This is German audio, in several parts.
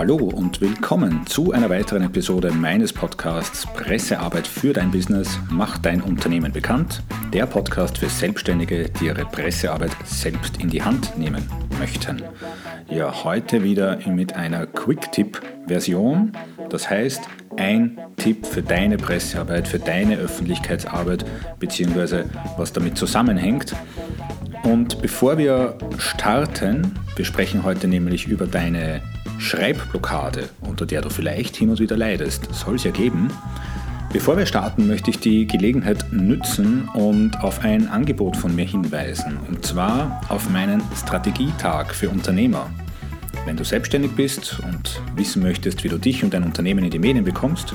Hallo und willkommen zu einer weiteren Episode meines Podcasts Pressearbeit für dein Business, mach dein Unternehmen bekannt. Der Podcast für Selbstständige, die ihre Pressearbeit selbst in die Hand nehmen möchten. Ja, heute wieder mit einer Quick-Tip-Version. Das heißt, ein Tipp für deine Pressearbeit, für deine Öffentlichkeitsarbeit, beziehungsweise was damit zusammenhängt. Und bevor wir starten, wir sprechen heute nämlich über deine Schreibblockade, unter der du vielleicht hin und wieder leidest. Soll es ja geben. Bevor wir starten, möchte ich die Gelegenheit nützen und auf ein Angebot von mir hinweisen. Und zwar auf meinen Strategietag für Unternehmer. Wenn du selbstständig bist und wissen möchtest, wie du dich und dein Unternehmen in die Medien bekommst,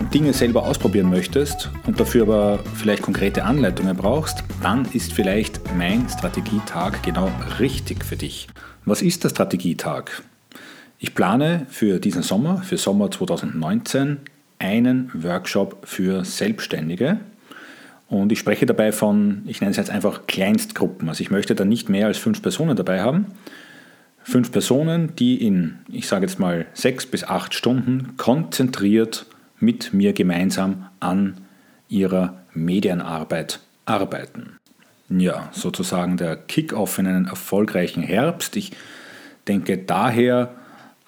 und Dinge selber ausprobieren möchtest und dafür aber vielleicht konkrete Anleitungen brauchst, dann ist vielleicht mein Strategietag genau richtig für dich. Was ist der Strategietag? Ich plane für diesen Sommer, für Sommer 2019, einen Workshop für Selbstständige. Und ich spreche dabei von, ich nenne es jetzt einfach Kleinstgruppen. Also ich möchte da nicht mehr als fünf Personen dabei haben. Fünf Personen, die in, ich sage jetzt mal, sechs bis acht Stunden konzentriert mit mir gemeinsam an ihrer Medienarbeit arbeiten. Ja, sozusagen der Kick-off in einen erfolgreichen Herbst. Ich denke daher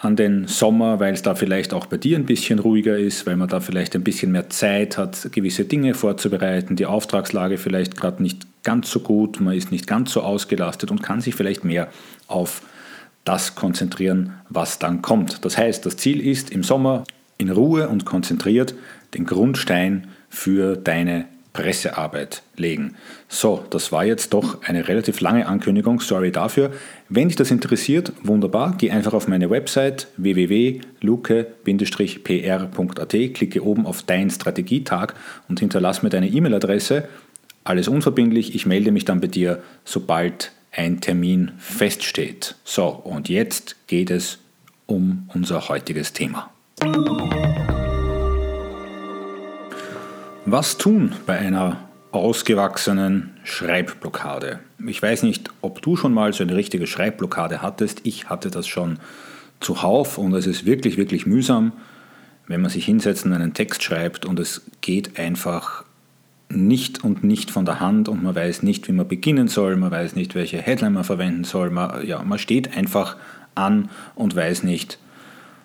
an den Sommer, weil es da vielleicht auch bei dir ein bisschen ruhiger ist, weil man da vielleicht ein bisschen mehr Zeit hat, gewisse Dinge vorzubereiten, die Auftragslage vielleicht gerade nicht ganz so gut, man ist nicht ganz so ausgelastet und kann sich vielleicht mehr auf das konzentrieren, was dann kommt. Das heißt, das Ziel ist im Sommer in Ruhe und konzentriert den Grundstein für deine Pressearbeit legen. So, das war jetzt doch eine relativ lange Ankündigung, sorry dafür. Wenn dich das interessiert, wunderbar, geh einfach auf meine Website www.luke-pr.at, klicke oben auf Dein Strategietag und hinterlass mir deine E-Mail-Adresse. Alles unverbindlich, ich melde mich dann bei dir, sobald ein Termin feststeht. So, und jetzt geht es um unser heutiges Thema. Was tun bei einer ausgewachsenen Schreibblockade? Ich weiß nicht, ob du schon mal so eine richtige Schreibblockade hattest. Ich hatte das schon zuhauf und es ist wirklich, wirklich mühsam, wenn man sich hinsetzt und einen Text schreibt und es geht einfach nicht und nicht von der Hand und man weiß nicht, wie man beginnen soll, man weiß nicht, welche Headline man verwenden soll. Man, ja, man steht einfach an und weiß nicht,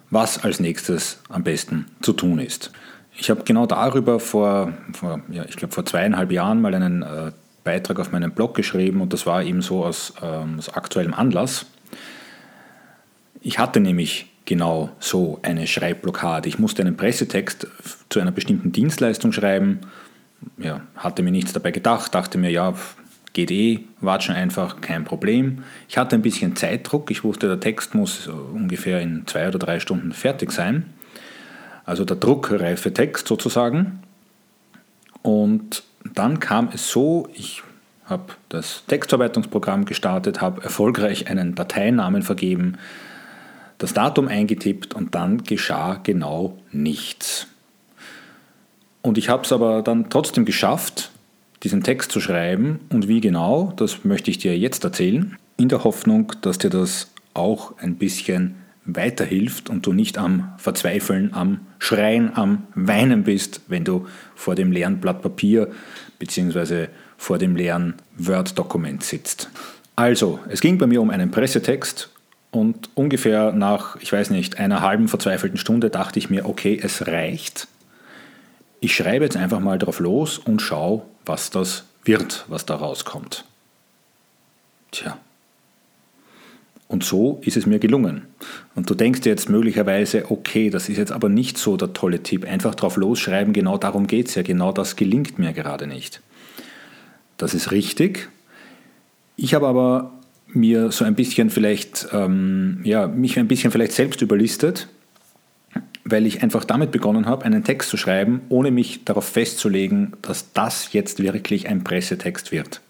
was als nächstes am besten zu tun ist. Ich habe genau darüber vor, vor ja, ich glaube vor zweieinhalb Jahren mal einen äh, Beitrag auf meinem Blog geschrieben und das war eben so aus, ähm, aus aktuellem Anlass. Ich hatte nämlich genau so eine Schreibblockade. Ich musste einen Pressetext zu einer bestimmten Dienstleistung schreiben, ja, hatte mir nichts dabei gedacht, dachte mir, ja, geht eh, watschen einfach, kein Problem. Ich hatte ein bisschen Zeitdruck, ich wusste, der Text muss ungefähr in zwei oder drei Stunden fertig sein. Also der druckreife Text sozusagen. Und dann kam es so, ich habe das Textverarbeitungsprogramm gestartet, habe erfolgreich einen Dateinamen vergeben, das Datum eingetippt und dann geschah genau nichts. Und ich habe es aber dann trotzdem geschafft, diesen Text zu schreiben. Und wie genau, das möchte ich dir jetzt erzählen, in der Hoffnung, dass dir das auch ein bisschen weiterhilft und du nicht am Verzweifeln, am Schreien, am Weinen bist, wenn du vor dem leeren Blatt Papier bzw. vor dem leeren Word-Dokument sitzt. Also, es ging bei mir um einen Pressetext und ungefähr nach, ich weiß nicht, einer halben verzweifelten Stunde dachte ich mir, okay, es reicht. Ich schreibe jetzt einfach mal drauf los und schaue, was das wird, was da rauskommt. Tja. Und so ist es mir gelungen. Und du denkst jetzt möglicherweise, okay, das ist jetzt aber nicht so der tolle Tipp. Einfach drauf losschreiben, genau darum geht es ja, genau das gelingt mir gerade nicht. Das ist richtig. Ich habe aber mir so ein bisschen vielleicht, ähm, ja, mich ein bisschen vielleicht selbst überlistet weil ich einfach damit begonnen habe, einen Text zu schreiben, ohne mich darauf festzulegen, dass das jetzt wirklich ein Pressetext wird.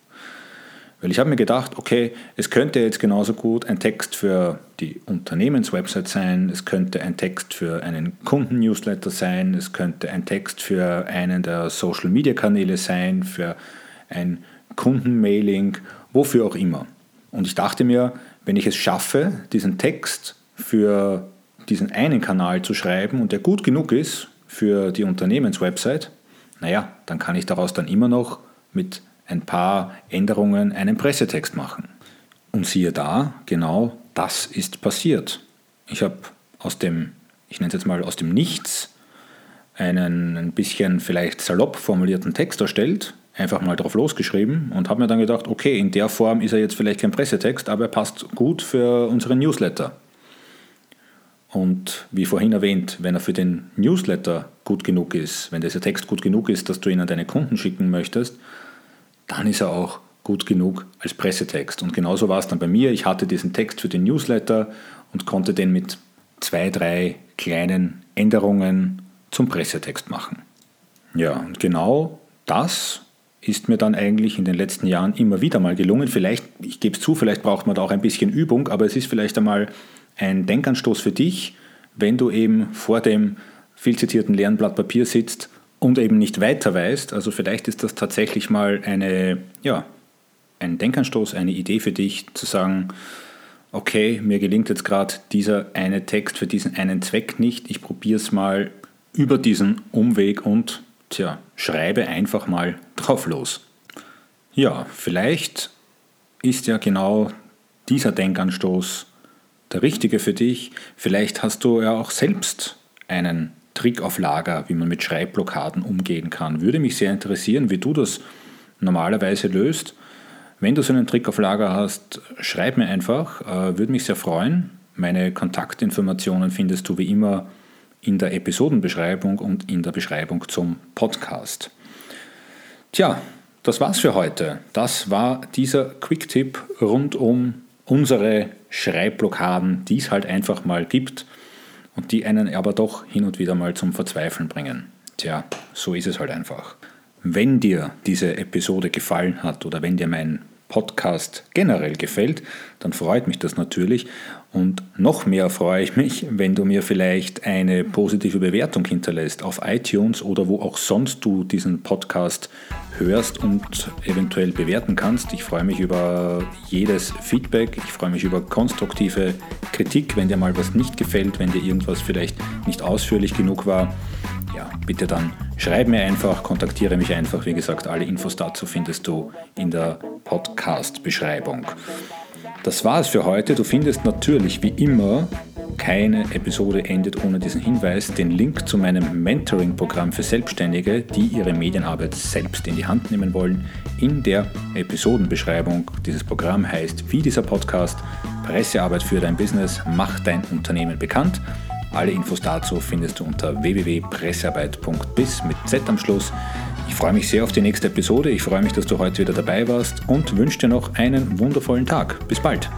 Weil ich habe mir gedacht, okay, es könnte jetzt genauso gut ein Text für die Unternehmenswebsite sein, es könnte ein Text für einen Kunden-Newsletter sein, es könnte ein Text für einen der Social-Media-Kanäle sein, für ein Kundenmailing, wofür auch immer. Und ich dachte mir, wenn ich es schaffe, diesen Text für diesen einen Kanal zu schreiben und der gut genug ist für die Unternehmenswebsite, naja, dann kann ich daraus dann immer noch mit ein paar Änderungen einen Pressetext machen. Und siehe da, genau das ist passiert. Ich habe aus dem, ich nenne es jetzt mal aus dem Nichts, einen ein bisschen vielleicht salopp formulierten Text erstellt, einfach mal drauf losgeschrieben und habe mir dann gedacht, okay, in der Form ist er jetzt vielleicht kein Pressetext, aber er passt gut für unseren Newsletter. Und wie vorhin erwähnt, wenn er für den Newsletter gut genug ist, wenn dieser Text gut genug ist, dass du ihn an deine Kunden schicken möchtest, dann ist er auch gut genug als Pressetext. Und genauso war es dann bei mir. Ich hatte diesen Text für den Newsletter und konnte den mit zwei, drei kleinen Änderungen zum Pressetext machen. Ja, und genau das ist mir dann eigentlich in den letzten Jahren immer wieder mal gelungen. Vielleicht, ich gebe es zu, vielleicht braucht man da auch ein bisschen Übung, aber es ist vielleicht einmal ein Denkanstoß für dich, wenn du eben vor dem viel zitierten leeren Blatt Papier sitzt und eben nicht weiter weißt. Also vielleicht ist das tatsächlich mal eine, ja, ein Denkanstoß, eine Idee für dich, zu sagen, okay, mir gelingt jetzt gerade dieser eine Text für diesen einen Zweck nicht, ich probiere es mal über diesen Umweg und tja, schreibe einfach mal drauf los. Ja, vielleicht ist ja genau dieser Denkanstoß der richtige für dich. Vielleicht hast du ja auch selbst einen Trick auf Lager, wie man mit Schreibblockaden umgehen kann. Würde mich sehr interessieren, wie du das normalerweise löst. Wenn du so einen Trick auf Lager hast, schreib mir einfach, äh, würde mich sehr freuen. Meine Kontaktinformationen findest du wie immer in der Episodenbeschreibung und in der Beschreibung zum Podcast. Tja, das war's für heute. Das war dieser Quick-Tipp rund um unsere Schreibblockaden, die es halt einfach mal gibt und die einen aber doch hin und wieder mal zum Verzweifeln bringen. Tja, so ist es halt einfach. Wenn dir diese Episode gefallen hat oder wenn dir mein Podcast generell gefällt, dann freut mich das natürlich. Und noch mehr freue ich mich, wenn du mir vielleicht eine positive Bewertung hinterlässt auf iTunes oder wo auch sonst du diesen Podcast hörst und eventuell bewerten kannst. Ich freue mich über jedes Feedback, ich freue mich über konstruktive Kritik, wenn dir mal was nicht gefällt, wenn dir irgendwas vielleicht nicht ausführlich genug war. Ja, bitte dann schreib mir einfach, kontaktiere mich einfach. Wie gesagt, alle Infos dazu findest du in der Podcast-Beschreibung. Das war es für heute. Du findest natürlich wie immer keine Episode endet ohne diesen Hinweis, den Link zu meinem Mentoring-Programm für Selbstständige, die ihre Medienarbeit selbst in die Hand nehmen wollen, in der Episodenbeschreibung. Dieses Programm heißt wie dieser Podcast Pressearbeit für dein Business, mach dein Unternehmen bekannt. Alle Infos dazu findest du unter www.pressearbeit.biz mit Z am Schluss. Ich freue mich sehr auf die nächste Episode. Ich freue mich, dass du heute wieder dabei warst und wünsche dir noch einen wundervollen Tag. Bis bald.